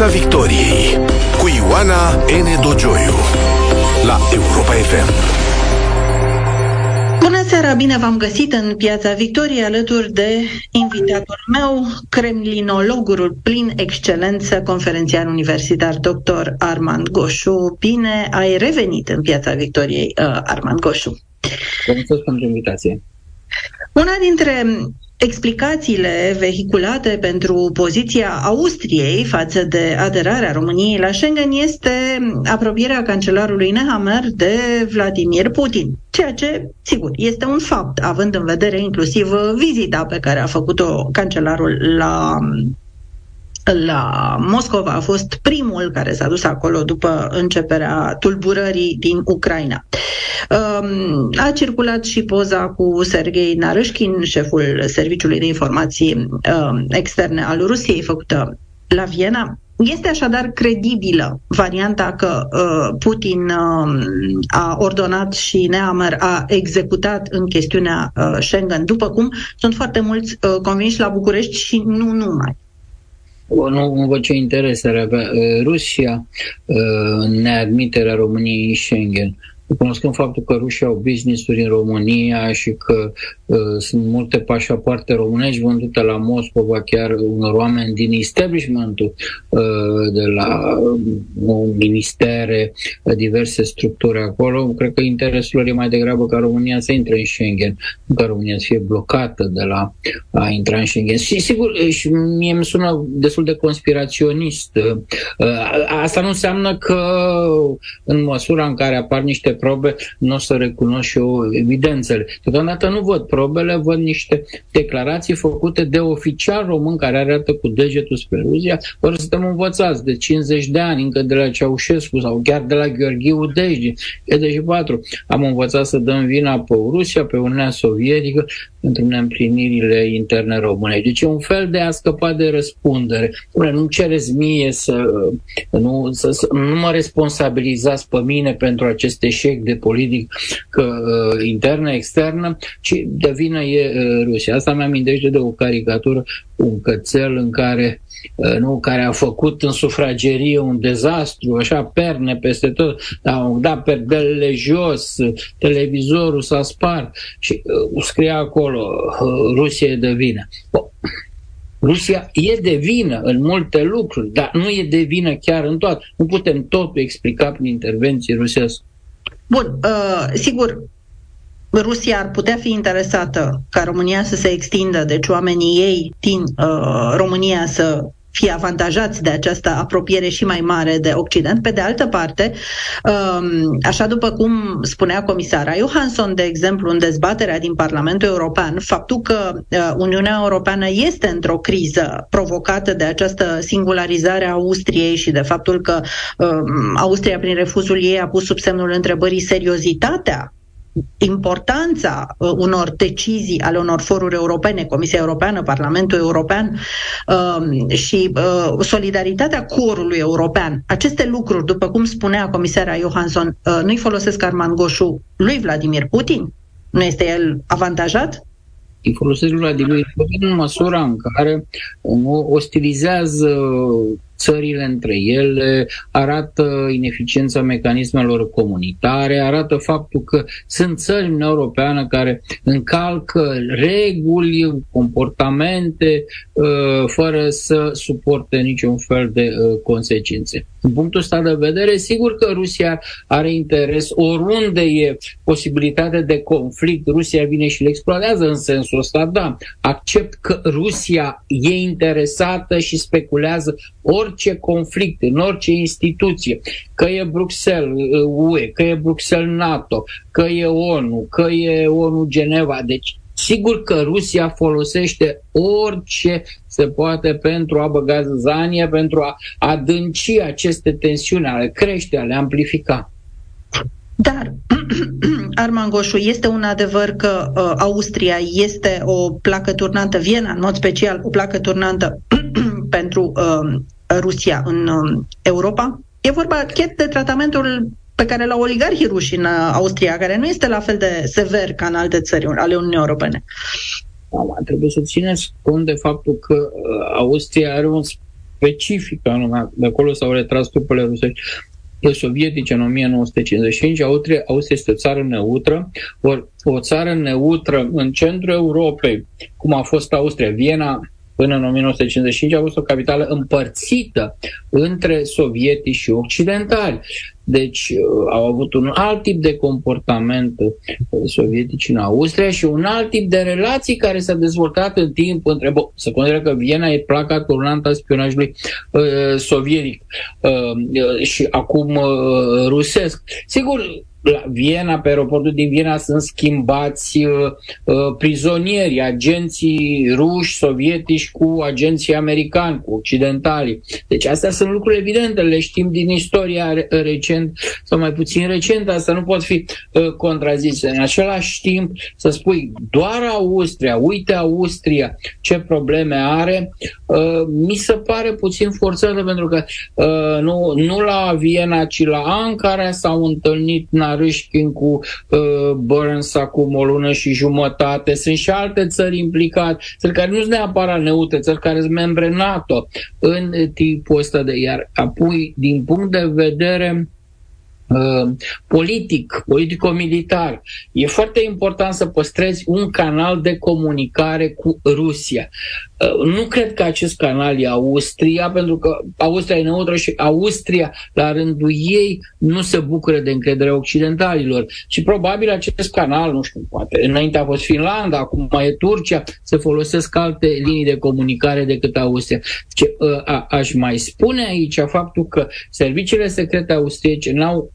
Piața Victoriei cu Ioana N. Dogioiu la Europa FM. Bună seara, bine v-am găsit în Piața Victoriei alături de invitatul meu, kremlinologul plin excelență, conferențiar universitar dr. Armand Goșu. Bine ai revenit în Piața Victoriei, uh, Armand Goșu. Mulțumesc pentru invitație. Una dintre explicațiile vehiculate pentru poziția Austriei față de aderarea României la Schengen este apropierea cancelarului Nehammer de Vladimir Putin, ceea ce, sigur, este un fapt, având în vedere inclusiv vizita pe care a făcut-o cancelarul la la Moscova a fost primul care s-a dus acolo după începerea tulburării din Ucraina. Um, a circulat și poza cu Sergei Narâșkin, șeful Serviciului de Informații um, Externe al Rusiei, făcută la Viena. Este așadar credibilă varianta că uh, Putin uh, a ordonat și Neamer a executat în chestiunea uh, Schengen, după cum sunt foarte mulți uh, convinși la București și nu numai nu, nu văd ce interes are avea Rusia în neadmiterea României în Schengen cunoscând faptul că rușii au business-uri în România și că uh, sunt multe pașapoarte românești vândute la Moscova, chiar unor oameni din establishmentul uh, de la uh, ministere, uh, diverse structuri acolo, cred că interesul lor e mai degrabă ca România să intre în Schengen, nu ca România să fie blocată de la a intra în Schengen. Și sigur, și mie îmi sună destul de conspiraționist. Uh, asta nu înseamnă că în măsura în care apar niște probe, nu o să recunosc și eu evidențele. Deocamdată nu văd probele, văd niște declarații făcute de oficial român care arată cu degetul spre Rusia, fără să suntem învățați de 50 de ani, încă de la Ceaușescu sau chiar de la Gheorghiu Dejdi, E24. Am învățat să dăm vina pe Rusia, pe Uniunea Sovietică, pentru neîmplinirile interne române. Deci e un fel de a scăpa de răspundere. Nu cereți mie să nu, să, să nu mă responsabilizați pe mine pentru acest eșec de politic că, uh, internă, externă, ci de vină e uh, Rusia. Asta mi amintește de o caricatură, un cățel în care uh, nu, care a făcut în sufragerie un dezastru, așa, perne peste tot, au dat perdelele jos, televizorul s-a spart și uh, scria acolo, uh, Rusia e de vină. Bun. Rusia e de vină în multe lucruri, dar nu e de vină chiar în toate. Nu putem totul explica prin intervenții rusească. Bun, uh, sigur, Rusia ar putea fi interesată ca România să se extindă, deci oamenii ei din uh, România să fie avantajați de această apropiere și mai mare de Occident. Pe de altă parte, um, așa după cum spunea comisara Johansson, de exemplu, în dezbaterea din Parlamentul European, faptul că uh, Uniunea Europeană este într-o criză provocată de această singularizare a Austriei și de faptul că um, Austria, prin refuzul ei, a pus sub semnul întrebării seriozitatea importanța uh, unor decizii ale unor foruri europene, Comisia Europeană, Parlamentul European um, și uh, solidaritatea corului european. Aceste lucruri, după cum spunea comisara Johansson, uh, nu-i folosesc Arman Goșu lui Vladimir Putin? Nu este el avantajat? Îi folosesc lui Vladimir Putin în măsura în care ostilizează țările între ele, arată ineficiența mecanismelor comunitare, arată faptul că sunt țări în Europeană care încalcă reguli, comportamente, uh, fără să suporte niciun fel de uh, consecințe. Din punctul ăsta de vedere, sigur că Rusia are interes oriunde e posibilitate de conflict, Rusia vine și le explodează în sensul ăsta, da. Accept că Rusia e interesată și speculează orice conflict, în orice instituție, că e Bruxelles UE, că e Bruxelles NATO, că e ONU, că e ONU Geneva. Deci Sigur că Rusia folosește orice se poate pentru a băga zanie, pentru a adânci aceste tensiuni, a le crește, a le amplifica. Dar, Arman Goșu, este un adevăr că uh, Austria este o placă turnantă, Viena, în mod special, o placă turnantă pentru uh, Rusia în uh, Europa? E vorba chiar de tratamentul pe care l-au oligarhii ruși în uh, Austria, care nu este la fel de sever ca în alte țări ale Uniunii Europene. Mama, trebuie să țineți cont de faptul că uh, Austria are un specifică, de acolo s-au retras trupele rusești sovietice în 1955, Austria, Austria este o țară neutră, or, o țară neutră în centrul Europei, cum a fost Austria, Viena, până în 1955 a fost o capitală împărțită între sovietici și occidentali. Deci uh, au avut un alt tip de comportament uh, sovietici în Austria și un alt tip de relații care s-a dezvoltat în timp între... Bă, să consideră că Viena e placa turnantă a spionajului uh, sovietic uh, uh, și acum uh, rusesc. Sigur, la Viena, pe aeroportul din Viena, sunt schimbați uh, uh, prizonieri, agenții ruși, sovietici cu agenții americani, cu occidentali. Deci astea sunt lucruri evidente, le știm din istoria recent sau mai puțin recent, asta nu pot fi uh, contrazise. În același timp, să spui doar Austria, uite Austria ce probleme are, uh, mi se pare puțin forțată pentru că uh, nu, nu la Viena, ci la Ankara s-au întâlnit Narâșchin cu uh, Burns acum o lună și jumătate. Sunt și alte țări implicate, țări care nu sunt neapărat neutre, țări care sunt membre NATO în tipul ăsta de... Iar apoi, din punct de vedere Uh, politic, politico-militar. E foarte important să păstrezi un canal de comunicare cu Rusia. Uh, nu cred că acest canal e Austria, pentru că Austria e neutră și Austria, la rândul ei, nu se bucură de încredere occidentalilor. Și probabil acest canal, nu știu, poate înainte a fost Finlanda, acum mai e Turcia, se folosesc alte linii de comunicare decât Austria. Ce, uh, a, aș mai spune aici faptul că serviciile secrete austriece n-au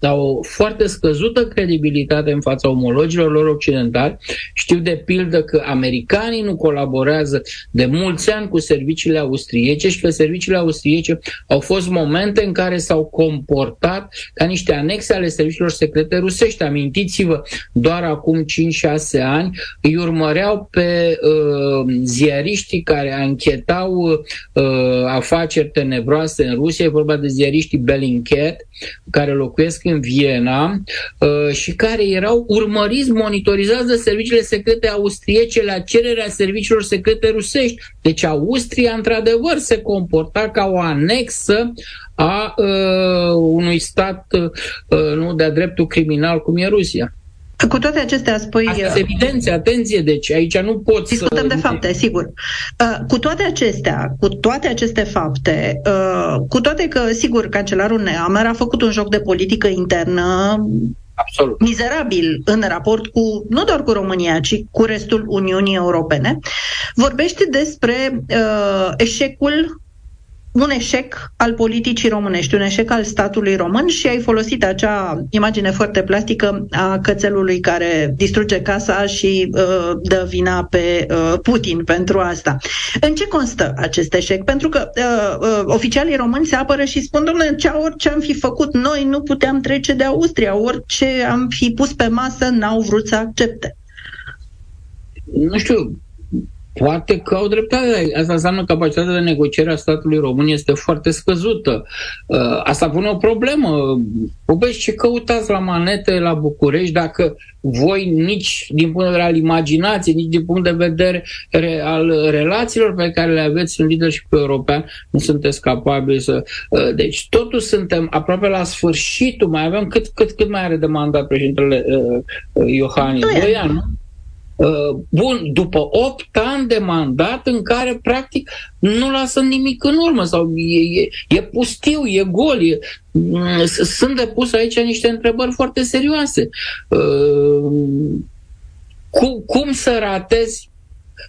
au o foarte scăzută credibilitate în fața omologilor lor occidentali. Știu de pildă că americanii nu colaborează de mulți ani cu serviciile austriece și că serviciile austriece au fost momente în care s-au comportat ca niște anexe ale serviciilor secrete rusești. Amintiți-vă, doar acum 5-6 ani îi urmăreau pe uh, ziariștii care anchetau uh, afaceri tenebroase în Rusia, e vorba de ziariștii Bellingcat, care locuiesc în Viena uh, și care erau urmăriți, monitorizați de serviciile secrete austriece la cererea serviciilor secrete rusești. Deci Austria, într-adevăr, se comporta ca o anexă a uh, unui stat uh, nu de-a dreptul criminal cum e Rusia. Cu toate acestea spui... Asta evidențe, atenție, deci aici nu pot Discutăm să... de fapte, sigur. Uh, cu toate acestea, cu toate aceste fapte, uh, cu toate că, sigur, cancelarul Neamer a făcut un joc de politică internă Absolut. mizerabil în raport cu, nu doar cu România, ci cu restul Uniunii Europene, vorbește despre uh, eșecul un eșec al politicii românești, un eșec al statului român și ai folosit acea imagine foarte plastică a cățelului care distruge casa și uh, dă vina pe uh, Putin pentru asta. În ce constă acest eșec? Pentru că uh, uh, oficialii români se apără și spun, domnule, ce, orice am fi făcut noi, nu puteam trece de Austria, orice am fi pus pe masă, n-au vrut să accepte. Nu știu, Poate că au dreptate. Asta înseamnă că capacitatea de negociere a statului român este foarte scăzută. Uh, asta pune o problemă. Băi, ce căutați la manete la București dacă voi nici din punct de vedere al imaginației, nici din punct de vedere al relațiilor pe care le aveți în leadership european, nu sunteți capabili să... Uh, deci totul suntem aproape la sfârșitul, mai avem cât, cât, cât mai are de mandat președintele uh, Iohannis? Doi ani, nu? Uh, bun, după 8 ani de mandat în care practic nu lasă nimic în urmă sau e, e, e pustiu, e gol, e, mm, sunt depus aici niște întrebări foarte serioase. Uh, cum, cum să ratezi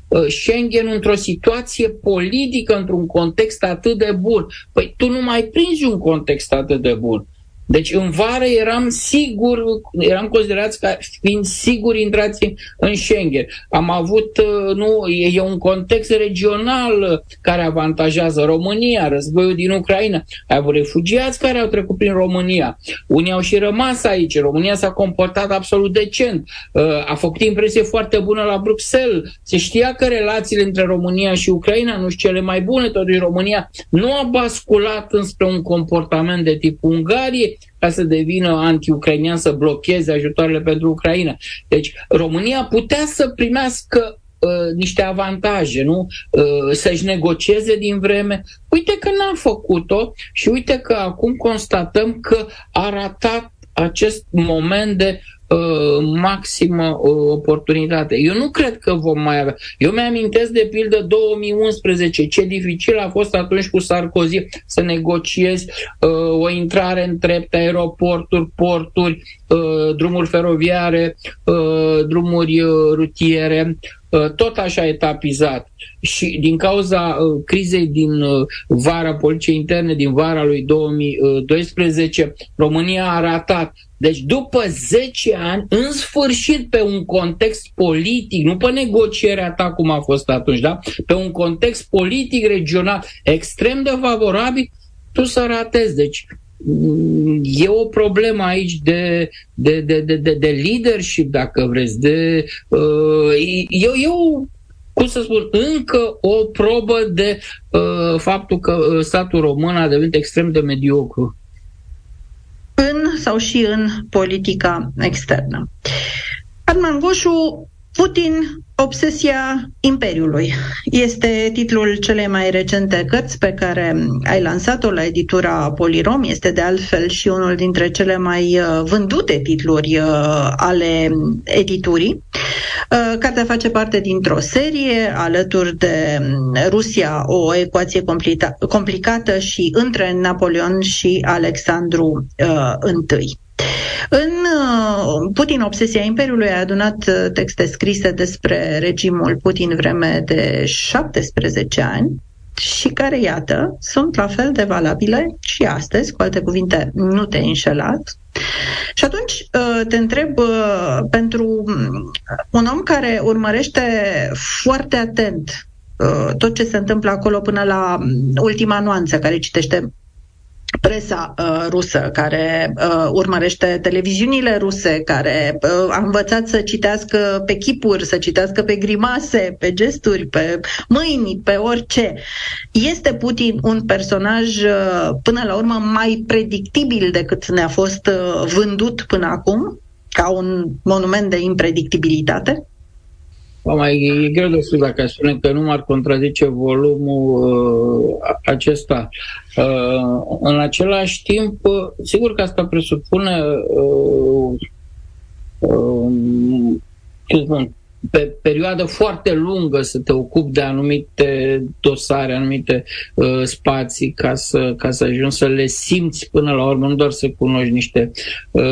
uh, Schengen într-o situație politică, într-un context atât de bun. Păi tu nu mai prinzi un context atât de bun. Deci în vară eram sigur, eram considerați ca fiind sigur intrați în Schengen. Am avut, uh, nu, e, un context regional care avantajează România, războiul din Ucraina. Ai avut refugiați care au trecut prin România. Unii au și rămas aici. România s-a comportat absolut decent. Uh, a făcut impresie foarte bună la Bruxelles. Se știa că relațiile între România și Ucraina nu sunt cele mai bune, totuși România nu a basculat înspre un comportament de tip Ungarie, ca să devină anti-ucrainian, să blocheze ajutoarele pentru Ucraina. Deci România putea să primească uh, niște avantaje, nu? Uh, să-și negocieze din vreme. Uite că n-a făcut-o și uite că acum constatăm că a ratat acest moment de uh, maximă uh, oportunitate. Eu nu cred că vom mai avea. Eu mi-amintesc de pildă 2011, ce dificil a fost atunci cu Sarkozy să negociezi uh, o intrare în trept, aeroporturi, porturi, uh, drumuri feroviare, uh, drumuri uh, rutiere, uh, tot așa etapizat. Și din cauza uh, crizei din uh, vara poliției interne, din vara lui 2012, România a ratat deci după 10 ani, în sfârșit pe un context politic, nu pe negocierea ta cum a fost atunci, da? pe un context politic regional extrem de favorabil, tu să ratezi. Deci mm, e o problemă aici de, de, de, de, de, de leadership, dacă vreți, de uh, eu, eu cum să spun, încă o probă de uh, faptul că uh, statul român a devenit extrem de mediocru în sau și în politica externă. Arman Goșu, Putin, obsesia Imperiului. Este titlul celei mai recente cărți pe care ai lansat-o la editura Polirom. Este de altfel și unul dintre cele mai uh, vândute titluri uh, ale editurii. Uh, cartea face parte dintr-o serie alături de um, Rusia, o ecuație complicată și între Napoleon și Alexandru I. În uh, Putin, obsesia Imperiului, a adunat uh, texte scrise despre regimul Putin vreme de 17 ani și care, iată, sunt la fel de valabile și astăzi, cu alte cuvinte, nu te-ai înșelat. Și atunci uh, te întreb, pentru un om care urmărește foarte atent tot ce se întâmplă acolo până la ultima nuanță, care citește presa uh, rusă, care uh, urmărește televiziunile ruse, care uh, a învățat să citească pe chipuri, să citească pe grimase, pe gesturi, pe mâini, pe orice. Este Putin un personaj uh, până la urmă mai predictibil decât ne-a fost uh, vândut până acum, ca un monument de impredictibilitate? Mai e greu de spus dacă spune că nu m-ar contrazice volumul uh, acesta. Uh, în același timp, uh, sigur că asta presupune uh, uh, pe perioadă foarte lungă să te ocupi de anumite dosare, anumite uh, spații ca să, ca să ajungi să le simți până la urmă, nu doar să cunoști niște uh,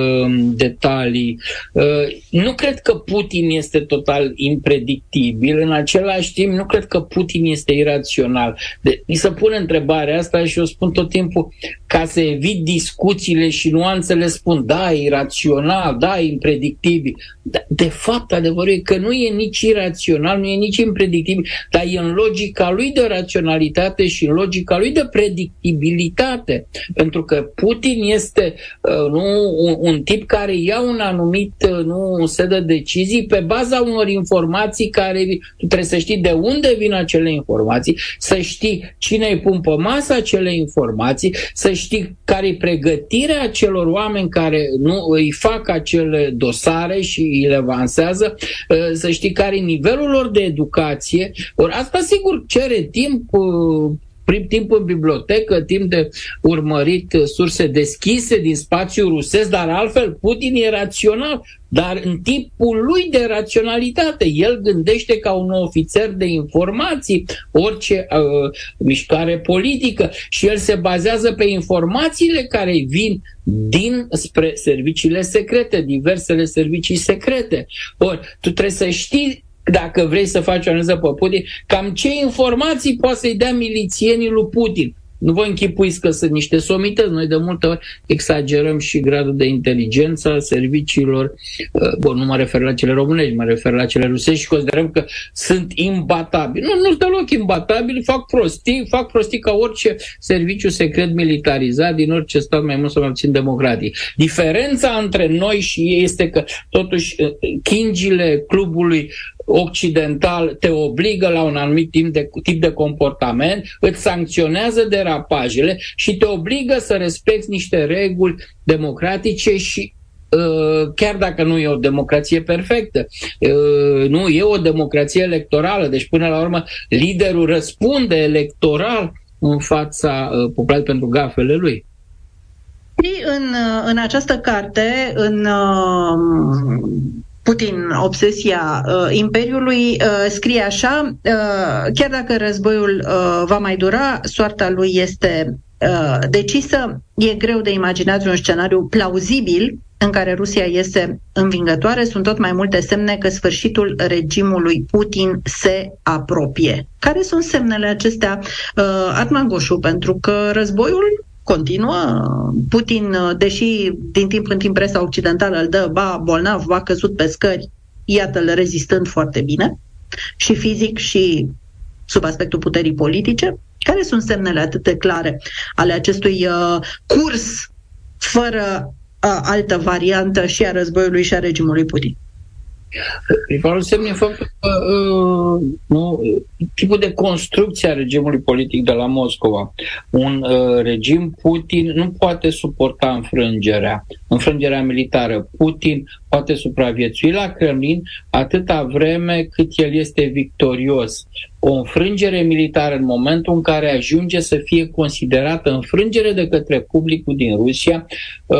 detalii. Uh, nu cred că Putin este total impredictibil, în același timp nu cred că Putin este irațional. De, mi se pune întrebarea asta și eu spun tot timpul ca să evit discuțiile și nuanțele spun da, e irațional, da, e impredictibil. De fapt, adevărul e că nu e nici irațional, nu e nici impredictibil, dar e în logica lui de raționalitate și în logica lui de predictibilitate. Pentru că Putin este uh, nu, un, un tip care ia un anumit uh, nu, un set de decizii pe baza unor informații care tu trebuie să știi de unde vin acele informații, să știi cine îi pun pe masă acele informații, să știi care e pregătirea acelor oameni care nu îi fac acele dosare și îi le avansează, uh, să știi care e nivelul lor de educație. Ori asta sigur cere timp uh, prim timp în bibliotecă, timp de urmărit uh, surse deschise din spațiul rusesc, dar altfel Putin e rațional, dar în tipul lui de raționalitate. El gândește ca un ofițer de informații orice uh, mișcare politică și el se bazează pe informațiile care vin din spre serviciile secrete, diversele servicii secrete. Ori tu trebuie să știi dacă vrei să faci o analiză pe Putin, cam ce informații poate să-i dea milițienii lui Putin. Nu vă închipuiți că sunt niște somități. Noi de multe ori exagerăm și gradul de inteligență a serviciilor. Uh, bun, nu mă refer la cele românești, mă refer la cele rusești și considerăm că sunt imbatabili. Nu, nu sunt deloc imbatabili, fac prostii, fac prostii ca orice serviciu secret militarizat din orice stat mai mult sau mai puțin democratic. Diferența între noi și ei este că totuși uh, chingile clubului occidental te obligă la un anumit tip de, tip de comportament, îți sancționează derapajele și te obligă să respecti niște reguli democratice și uh, chiar dacă nu e o democrație perfectă. Uh, nu, e o democrație electorală, deci până la urmă liderul răspunde electoral în fața populației pentru gafele lui. Și în, în această carte, în Putin, obsesia uh, Imperiului, uh, scrie așa, uh, chiar dacă războiul uh, va mai dura, soarta lui este uh, decisă, e greu de imaginat un scenariu plauzibil în care Rusia este învingătoare, sunt tot mai multe semne că sfârșitul regimului Putin se apropie. Care sunt semnele acestea, uh, Atman Goșu? Pentru că războiul continuă. Putin, deși din timp în timp presa occidentală îl dă, ba, bolnav, ba, căzut pe scări, iată-l rezistând foarte bine, și fizic și sub aspectul puterii politice. Care sunt semnele atât de clare ale acestui uh, curs fără uh, altă variantă și a războiului și a regimului Putin? Principalul semn e faptul că uh, nu, tipul de construcție a regimului politic de la Moscova. Un uh, regim Putin nu poate suporta înfrângerea, înfrângerea militară. Putin poate supraviețui la Kremlin atâta vreme cât el este victorios. O înfrângere militară în momentul în care ajunge să fie considerată înfrângere de către publicul din Rusia, uh,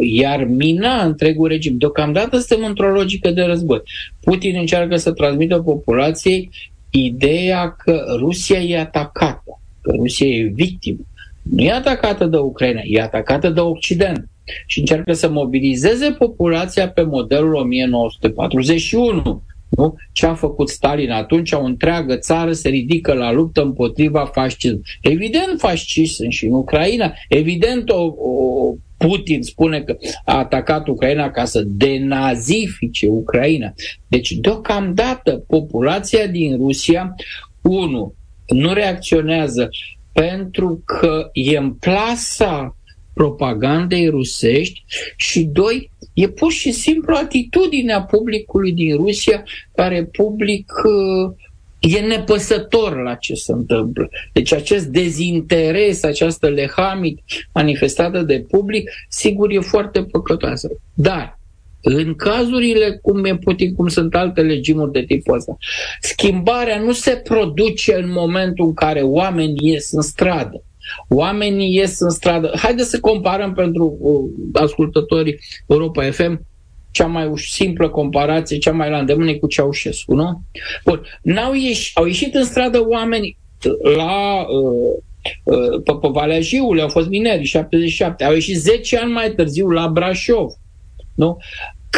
iar mina întregul regim. Deocamdată suntem într-o logică de război. Putin încearcă să transmită populației ideea că Rusia e atacată, că Rusia e victimă. Nu e atacată de Ucraina, e atacată de Occident și încearcă să mobilizeze populația pe modelul 1941. Nu? Ce a făcut Stalin atunci? O întreagă țară se ridică la luptă împotriva fascismului. Evident, fasciști sunt și în Ucraina. Evident, o, o, Putin spune că a atacat Ucraina ca să denazifice Ucraina. Deci, deocamdată, populația din Rusia, unu, nu reacționează pentru că e în plasa propagandei rusești și doi, e pur și simplu atitudinea publicului din Rusia, care public uh, e nepăsător la ce se întâmplă. Deci acest dezinteres, această lehamit manifestată de public, sigur e foarte păcătoasă. Dar în cazurile cum e Putin, cum sunt alte regimuri de tipul ăsta, schimbarea nu se produce în momentul în care oamenii ies în stradă. Oamenii ies în stradă. Haideți să comparăm pentru uh, ascultătorii Europa FM cea mai simplă comparație, cea mai la îndemână cu Ceaușescu, nu? Bun. N-au ieși, au ieșit în stradă oameni la uh, uh, pe, pe Valea Jiului, au fost mineri, 77, au ieșit 10 ani mai târziu la Brașov. Nu?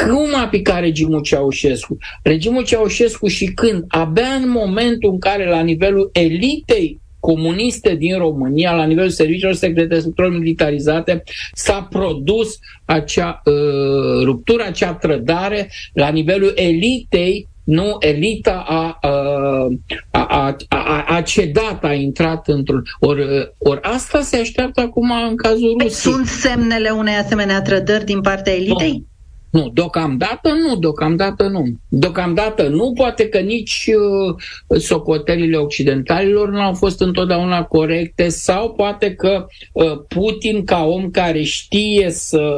Cum a picat regimul Ceaușescu? Regimul Ceaușescu și când? Abia în momentul în care la nivelul elitei comuniste din România, la nivelul serviciilor secrete structurilor militarizate, s-a produs acea uh, ruptură, acea trădare la nivelul elitei nu, elita a, a, a, a, a cedat, a intrat într-un... Ori or asta se așteaptă acum în cazul Rusiei. Sunt semnele unei asemenea trădări din partea elitei? Nu. Nu, deocamdată nu, deocamdată nu. Deocamdată nu, poate că nici uh, socotelile occidentalilor nu au fost întotdeauna corecte sau poate că uh, Putin, ca om care știe să,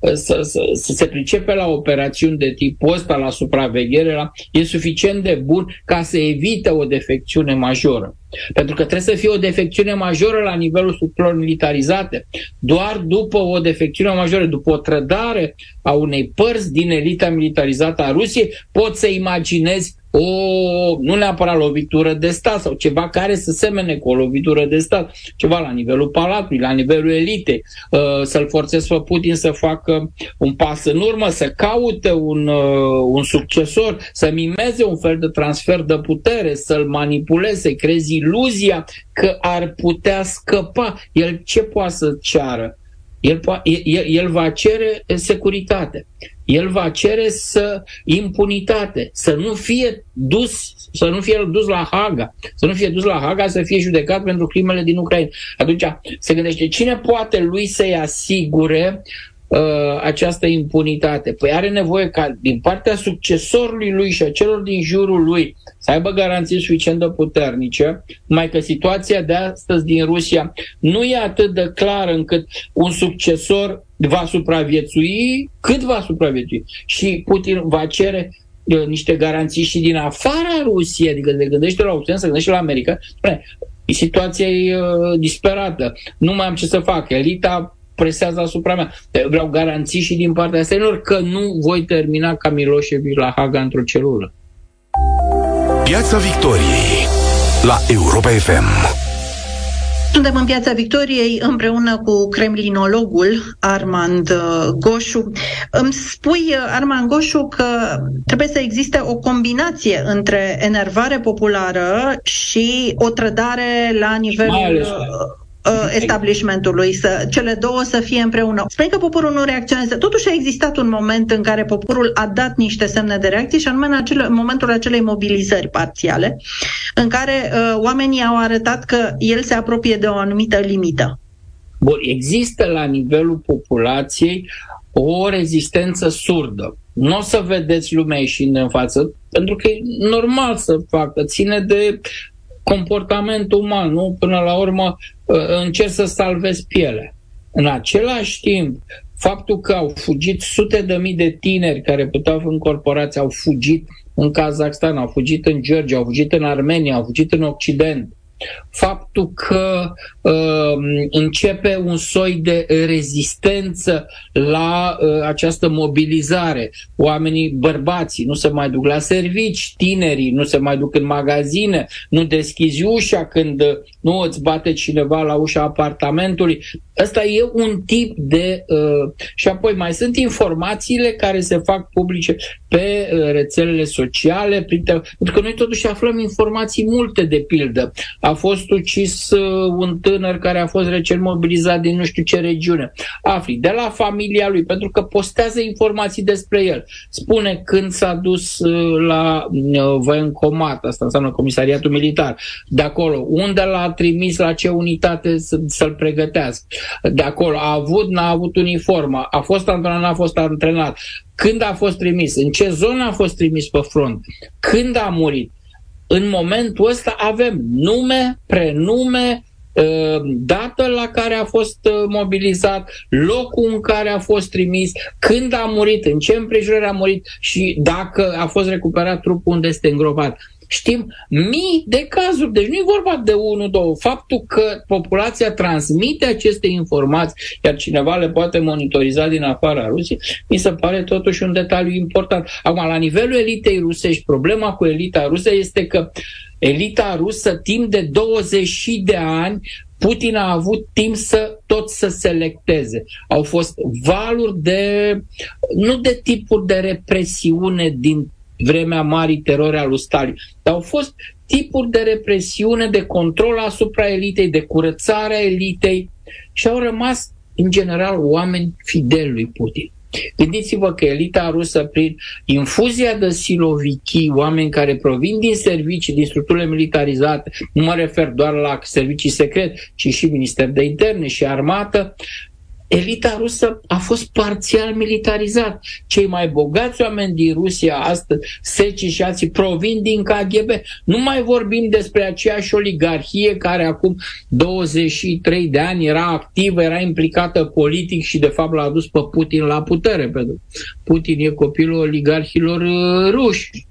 uh, să, să, să se pricepe la operațiuni de tipul ăsta, la supraveghere, la, e suficient de bun ca să evite o defecțiune majoră. Pentru că trebuie să fie o defecțiune majoră la nivelul structurilor militarizate. Doar după o defecțiune majoră, după o trădare a unei părți din elita militarizată a Rusiei, poți să imaginezi o, nu neapărat lovitură de stat sau ceva care să semene cu o lovitură de stat, ceva la nivelul palatului, la nivelul elitei, uh, să-l forțez pe Putin să facă un pas în urmă, să caute un, uh, un succesor, să mimeze un fel de transfer de putere, să-l manipuleze, să crezi iluzia că ar putea scăpa. El ce poate să ceară? El, el, el va cere securitate. El va cere să impunitate, să nu fie dus, să nu fie dus la Haga, să nu fie dus la Haga să fie judecat pentru crimele din Ucraina. Atunci se gândește cine poate lui să-i asigure uh, această impunitate? Păi are nevoie ca din partea succesorului lui și a celor din jurul lui să aibă garanții suficient de puternice, mai că situația de astăzi din Rusia nu e atât de clară încât un succesor va supraviețui, cât va supraviețui. Și Putin va cere uh, niște garanții și din afara Rusiei, adică se gândește la Occident, se gândește la America. Spune, situația e uh, disperată, nu mai am ce să fac, elita presează asupra mea. Vreau garanții și din partea străinilor că nu voi termina ca Milosevic la Haga într-o celulă. Piața Victoriei la Europa FM. Suntem în Piața Victoriei împreună cu kremlinologul Armand uh, Goșu. Îmi spui, uh, Armand Goșu, că trebuie să existe o combinație între enervare populară și o trădare la nivelul uh, establishmentului, să, cele două să fie împreună. Spune că poporul nu reacționează. Totuși a existat un moment în care poporul a dat niște semne de reacție și anume în, acele, în momentul acelei mobilizări parțiale, în care uh, oamenii au arătat că el se apropie de o anumită limită. Bun, există la nivelul populației o rezistență surdă. Nu o să vedeți lumea ieșind în față, pentru că e normal să facă, ține de comportament uman, nu? Până la urmă uh, încerc să salvez piele. În același timp, faptul că au fugit sute de mii de tineri care puteau fi încorporați, au fugit în Kazakhstan, au fugit în Georgia, au fugit în Armenia, au fugit în Occident, faptul că uh, începe un soi de rezistență la uh, această mobilizare. Oamenii, bărbații, nu se mai duc la servici, tinerii nu se mai duc în magazine, nu deschizi ușa când uh, nu îți bate cineva la ușa apartamentului. Ăsta e un tip de... Uh, și apoi mai sunt informațiile care se fac publice pe uh, rețelele sociale, pentru că noi totuși aflăm informații multe, de pildă. A fost ucis uh, un tânăr care a fost recent mobilizat din nu știu ce regiune. Afli, de la familia lui, pentru că postează informații despre el. Spune când s-a dus uh, la uh, Văiencomat, asta înseamnă comisariatul militar, de acolo, unde l-a trimis, la ce unitate să, să-l pregătească. De acolo, a avut, n-a avut uniformă, a fost antrenat, n-a fost antrenat, când a fost trimis, în ce zonă a fost trimis pe front, când a murit. În momentul ăsta avem nume, prenume, ă, dată la care a fost ă, mobilizat, locul în care a fost trimis, când a murit, în ce împrejurări a murit și dacă a fost recuperat trupul unde este îngropat. Știm mii de cazuri, deci nu e vorba de unul, două. Faptul că populația transmite aceste informații, iar cineva le poate monitoriza din afara Rusiei, mi se pare totuși un detaliu important. Acum, la nivelul elitei rusești, problema cu elita rusă este că elita rusă timp de 20 de ani Putin a avut timp să tot să selecteze. Au fost valuri de, nu de tipuri de represiune din vremea marii terori al lui Stalin. Dar au fost tipuri de represiune, de control asupra elitei, de curățare a elitei și au rămas, în general, oameni fideli lui Putin. Gândiți-vă că elita rusă, prin infuzia de silovichii, oameni care provin din servicii, din structurile militarizate, nu mă refer doar la servicii secret, ci și Minister de Interne și Armată, elita rusă a fost parțial militarizat. Cei mai bogați oameni din Rusia astăzi, seci și alții, provin din KGB. Nu mai vorbim despre aceeași oligarhie care acum 23 de ani era activă, era implicată politic și de fapt l-a dus pe Putin la putere. Pentru Putin e copilul oligarhilor uh, ruși.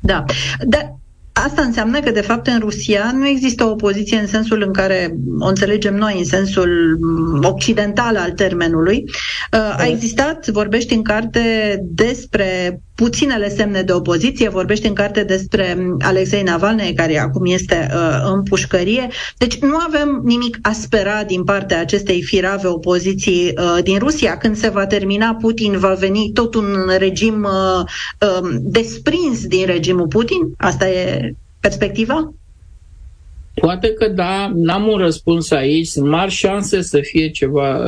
Da. Dar Asta înseamnă că, de fapt, în Rusia nu există o opoziție în sensul în care o înțelegem noi, în sensul occidental al termenului. Uh, a existat, vorbești în carte despre puținele semne de opoziție, vorbește în carte despre Alexei Navalny, care acum este uh, în pușcărie. Deci nu avem nimic a spera din partea acestei firave opoziții uh, din Rusia. Când se va termina Putin, va veni tot un regim uh, uh, desprins din regimul Putin? Asta e perspectiva? Poate că da, n-am un răspuns aici, sunt mari șanse să fie ceva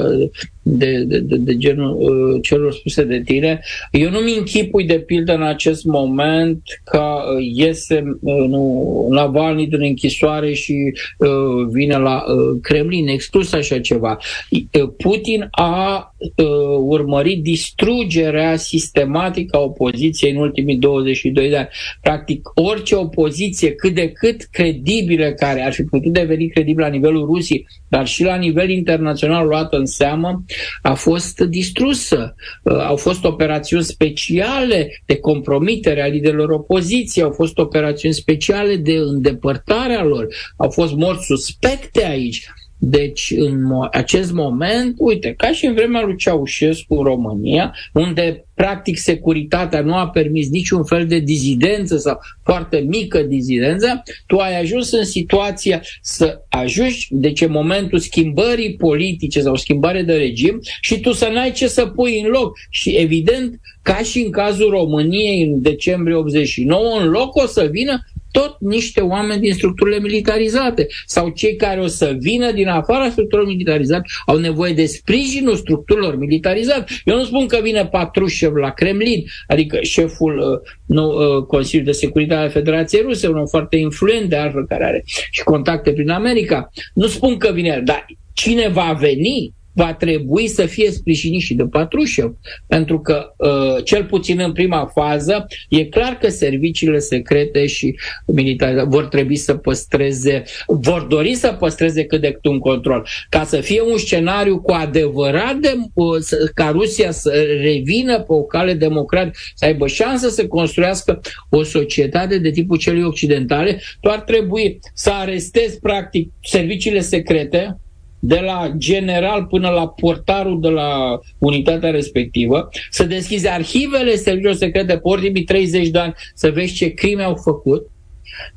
de, de, de, de genul uh, celor spuse de tine. Eu nu-mi închipui de pildă în acest moment ca uh, iese uh, nu, Navalny din închisoare și uh, vine la uh, Kremlin, exclus așa ceva. Uh, Putin a uh, urmărit distrugerea sistematică a opoziției în ultimii 22 de ani. Practic, orice opoziție cât de cât credibilă care ar fi putut deveni credibilă la nivelul Rusiei, dar și la nivel internațional luată în seamă, a fost distrusă. Au fost operațiuni speciale de compromitere a liderilor opoziției, au fost operațiuni speciale de îndepărtare a lor, au fost morți suspecte aici. Deci, în acest moment, uite, ca și în vremea lui Ceaușescu în România, unde practic securitatea nu a permis niciun fel de dizidență sau foarte mică dizidență, tu ai ajuns în situația să ajungi, deci în momentul schimbării politice sau schimbare de regim și tu să n-ai ce să pui în loc. Și evident, ca și în cazul României în decembrie 89, în loc o să vină tot niște oameni din structurile militarizate sau cei care o să vină din afara structurilor militarizate au nevoie de sprijinul structurilor militarizate. Eu nu spun că vine Patrușev la Kremlin, adică șeful uh, nu, uh, Consiliului de Securitate al Federației Ruse, un om foarte influent de altfel care are și contacte prin America. Nu spun că vine, dar cine va veni va trebui să fie sprijinit și de Patrușev, pentru că, uh, cel puțin în prima fază, e clar că serviciile secrete și militare vor trebui să păstreze, vor dori să păstreze cât de cât un control. Ca să fie un scenariu cu adevărat de, uh, ca Rusia să revină pe o cale democratică, să aibă șansă să construiască o societate de tipul celui occidentale, tu ar trebui să arestezi practic serviciile secrete, de la general până la portarul de la unitatea respectivă, să deschizi arhivele serviciilor secrete pe ultimii 30 de ani, să vezi ce crime au făcut.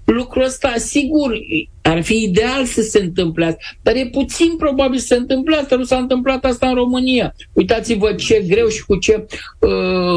Lucrul ăsta, sigur, ar fi ideal să se întâmple asta, dar e puțin probabil să se întâmple asta. Nu s-a întâmplat asta în România. Uitați-vă ce greu și cu ce uh,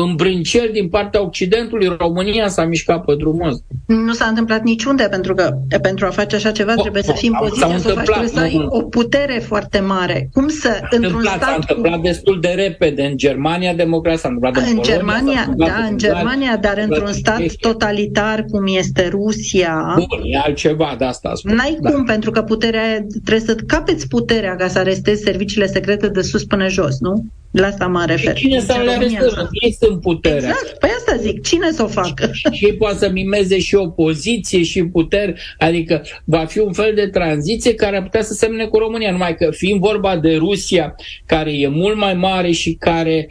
îmbrâncel din partea Occidentului România s-a mișcat pe drumul ăsta. Nu s-a întâmplat niciunde, pentru că pentru a face așa ceva trebuie să fii în poziția să faci, trebuie să ai o putere foarte mare. Cum să, într-un stat... S-a întâmplat cu... destul de repede. În Germania democrația s-a întâmplat în, în Polonia, Germania, da, în Germania, dar într-un stat totalitar cum este Rusia... Bun, e altceva de asta spun. N-ai da. cum, pentru că puterea, trebuie să capeți puterea ca să arestezi serviciile secrete de sus până jos, nu? La asta mă refer. Și cine să le arestă? Ei sunt puterea. Exact, păi asta zic, cine să o facă? Și ei poate să mimeze și opoziție și puteri, adică va fi un fel de tranziție care ar putea să semne cu România, numai că fiind vorba de Rusia, care e mult mai mare și care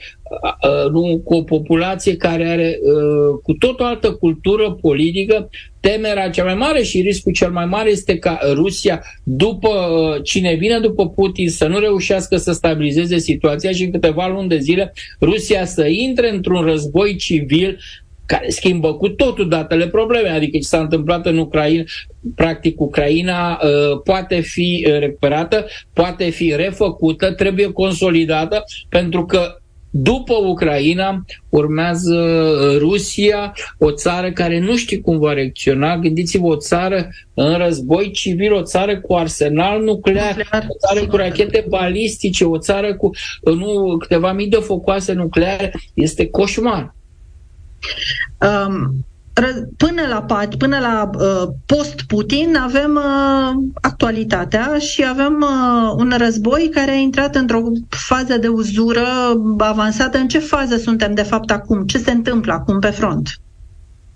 nu, cu o populație care are cu tot o altă cultură politică, temerea cea mai mare și riscul cel mai mare este ca Rusia, după cine vine după Putin, să nu reușească să stabilizeze situația și în câteva luni de zile Rusia să intre într-un război civil care schimbă cu totul datele probleme, adică ce s-a întâmplat în Ucraina, practic Ucraina uh, poate fi recuperată, poate fi refăcută, trebuie consolidată, pentru că după Ucraina urmează uh, Rusia, o țară care nu știe cum va reacționa. Gândiți-vă o țară în război civil, o țară cu arsenal nuclear, nuclear. o țară cu rachete balistice, o țară cu uh, nu, câteva mii de focoase nucleare. Este coșmar. Um, până la, până la uh, post-Putin avem uh, actualitatea și avem uh, un război care a intrat într-o fază de uzură avansată. În ce fază suntem de fapt acum? Ce se întâmplă acum pe front?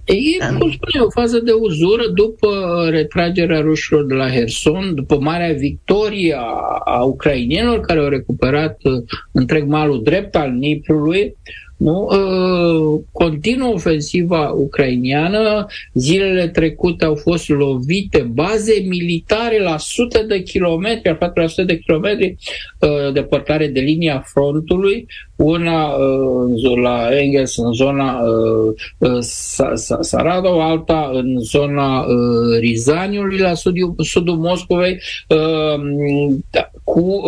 E, cum spune, o fază de uzură după retragerea rușilor de la Herson, după marea victorie a, a ucrainienilor care au recuperat uh, întreg malul drept al Niprului, nu? Ă, continuă ofensiva ucrainiană. Zilele trecute au fost lovite baze militare la sute de kilometri, aproape la sute de kilometri ă, depărtare de linia frontului una uh, la Engels în zona uh, Saradov, alta în zona uh, Rizaniului la sudul, sudul Moscovei da, cu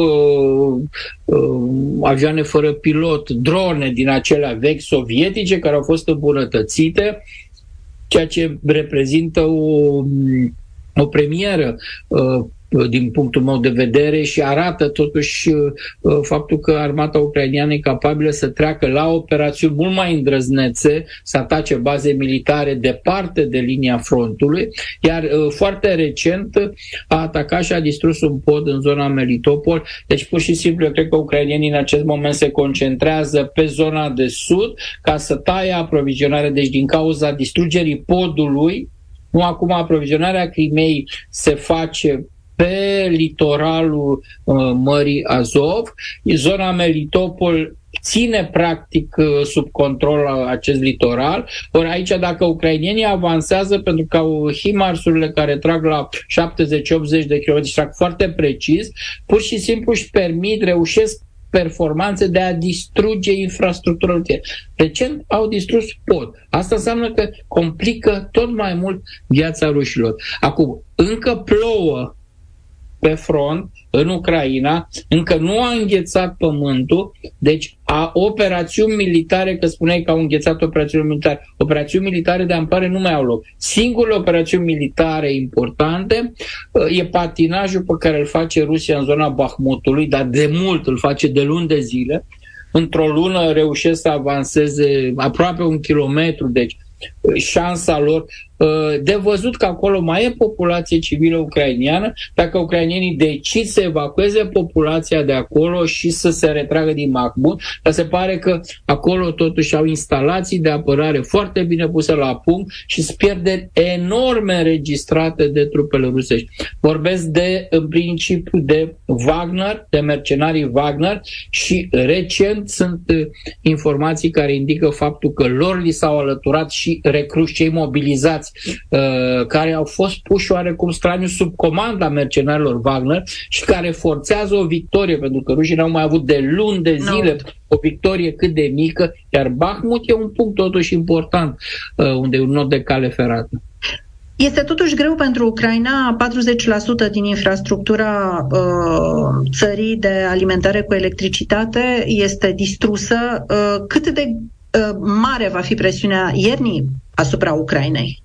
avioane fără pilot, drone din acelea vechi sovietice care au fost îmbunătățite, ceea ce reprezintă o o premieră din punctul meu de vedere și arată totuși uh, faptul că armata ucraineană e capabilă să treacă la operațiuni mult mai îndrăznețe, să atace baze militare departe de linia frontului, iar uh, foarte recent a atacat și a distrus un pod în zona Melitopol, deci pur și simplu eu cred că ucrainienii în acest moment se concentrează pe zona de sud ca să taie aprovizionarea, deci din cauza distrugerii podului, nu acum aprovizionarea Crimei se face pe litoralul uh, Mării Azov. Zona Melitopol ține practic uh, sub control acest litoral. Ori aici dacă ucrainienii avansează pentru că au himarsurile care trag la 70-80 de km și trag foarte precis, pur și simplu își permit, reușesc performanțe de a distruge infrastructura Recent au distrus pod. Asta înseamnă că complică tot mai mult viața rușilor. Acum, încă plouă pe front în Ucraina, încă nu a înghețat pământul, deci a operațiuni militare, că spuneai că au înghețat operațiuni militare, operațiuni militare de ampare nu mai au loc. Singurele operațiuni militare importante uh, e patinajul pe care îl face Rusia în zona Bahmutului, dar de mult îl face de luni de zile. Într-o lună reușesc să avanseze aproape un kilometru, deci șansa lor uh, de văzut că acolo mai e populație civilă ucrainiană, dacă ucrainienii decid să evacueze populația de acolo și să se retragă din Mahmud, dar se pare că acolo totuși au instalații de apărare foarte bine puse la punct și sunt pierderi enorme înregistrate de trupele rusești. Vorbesc de, în principiu, de Wagner, de mercenarii Wagner și recent sunt uh, informații care indică faptul că lor li s-au alăturat și și recruși, cei mobilizați, uh, care au fost puși oarecum straniu sub comanda mercenarilor Wagner și care forțează o victorie, pentru că rușii n-au mai avut de luni de zile no. o victorie cât de mică, iar Bahmut e un punct totuși important, uh, unde e un nod de cale ferată. Este totuși greu pentru Ucraina, 40% din infrastructura uh, țării de alimentare cu electricitate este distrusă. Uh, cât de Uh, mare va fi presiunea iernii asupra Ucrainei.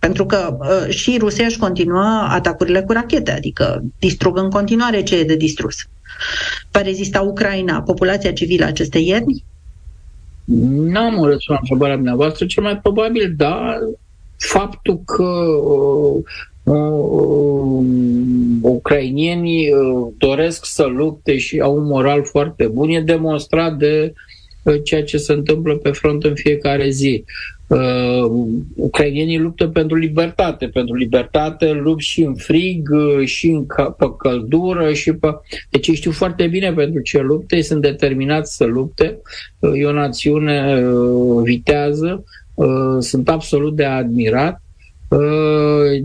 Pentru că uh, și Rusia își continuă atacurile cu rachete, adică distrug în continuare ce e de distrus. Va rezista Ucraina, populația civilă acestei ierni? N-am o răspuns la întrebarea dumneavoastră. Cel mai probabil, da, faptul că uh, uh, ucrainienii uh, doresc să lupte și au un moral foarte bun e demonstrat de Uh, ceea ce se întâmplă pe front în fiecare zi. Uh, ucrainienii luptă pentru libertate. Pentru libertate lupt și în frig, uh, și în pe căldură, și pe... Deci ei știu foarte bine pentru ce luptă, ei sunt determinați să lupte. Uh, e o națiune uh, vitează, uh, sunt absolut de admirat Uh,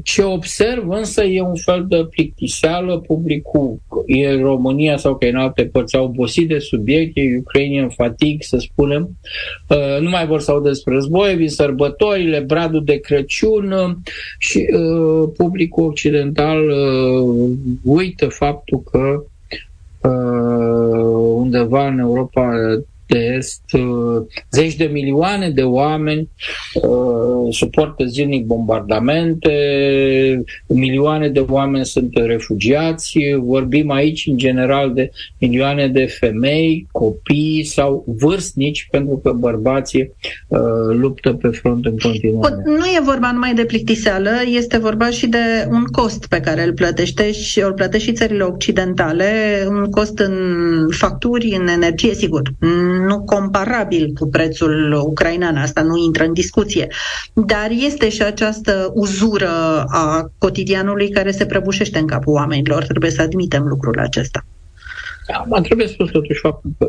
ce observ însă e un fel de plictiseală, publicul e în România sau că e în alte părți, a obosit de subiect, e Ukrainian fatigue, să spunem, uh, nu mai vor să audă despre război, vin sărbătorile, bradul de Crăciun uh, și publicul occidental uită faptul că undeva în Europa de Est, uh, zeci de milioane de oameni uh, suportă zilnic bombardamente, milioane de oameni sunt refugiați, vorbim aici în general de milioane de femei, copii sau vârstnici, pentru că bărbații uh, luptă pe front în continuare. Nu e vorba numai de plictiseală, este vorba și de un cost pe care îl plătește și îl plătește și țările occidentale, un cost în facturi, în energie, sigur nu comparabil cu prețul ucrainean, asta nu intră în discuție. Dar este și această uzură a cotidianului care se prăbușește în capul oamenilor, trebuie să admitem lucrul acesta. Da, mă trebuie spus totuși faptul că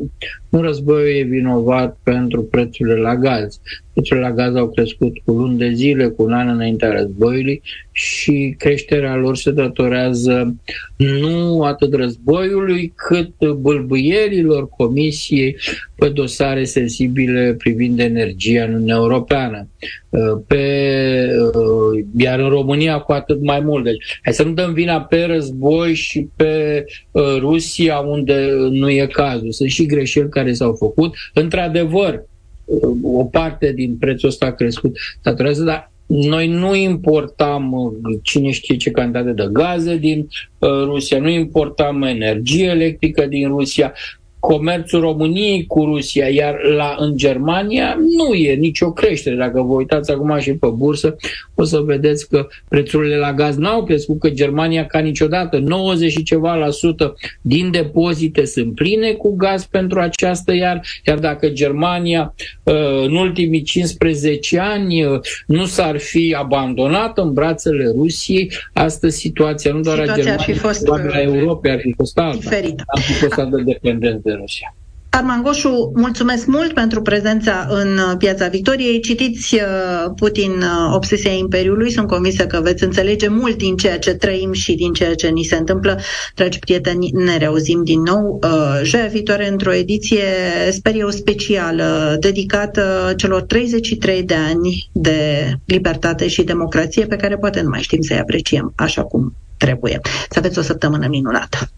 un război e vinovat pentru prețurile la gaz. Prețurile la gaz au crescut cu luni de zile, cu un an înaintea războiului și creșterea lor se datorează nu atât războiului, cât bâlbâierilor Comisiei pe dosare sensibile privind energia în Uniunea Europeană. Pe, iar în România cu atât mai mult. Deci, hai să nu dăm vina pe război și pe Rusia unde nu e cazul. Sunt și greșeli care s-au făcut. Într-adevăr, o parte din prețul ăsta a crescut datorează, dar noi nu importam uh, cine știe ce cantitate de gaze din uh, Rusia, nu importam energie electrică din Rusia. Comerțul României cu Rusia, iar la, în Germania nu e nicio creștere. Dacă vă uitați acum și pe bursă, o să vedeți că prețurile la gaz n-au crescut, că Germania ca niciodată, 90 și ceva la sută din depozite sunt pline cu gaz pentru această iar, iar dacă Germania uh, în ultimii 15 ani uh, nu s-ar fi abandonat în brațele Rusiei, astăzi situația nu doar situația a Germaniei, fost, doar a Europei ar fi fost alta. Diferită. Ar fi fost atât de dependentă de Rusia. Arman Goșu, mulțumesc mult pentru prezența în Piața Victoriei. Citiți uh, Putin, uh, Obsesia Imperiului. Sunt convinsă că veți înțelege mult din ceea ce trăim și din ceea ce ni se întâmplă. Dragi prieteni, ne reauzim din nou uh, joia viitoare într-o ediție, sper eu, specială, dedicată celor 33 de ani de libertate și democrație pe care poate nu mai știm să-i apreciem așa cum trebuie. Să aveți o săptămână minunată!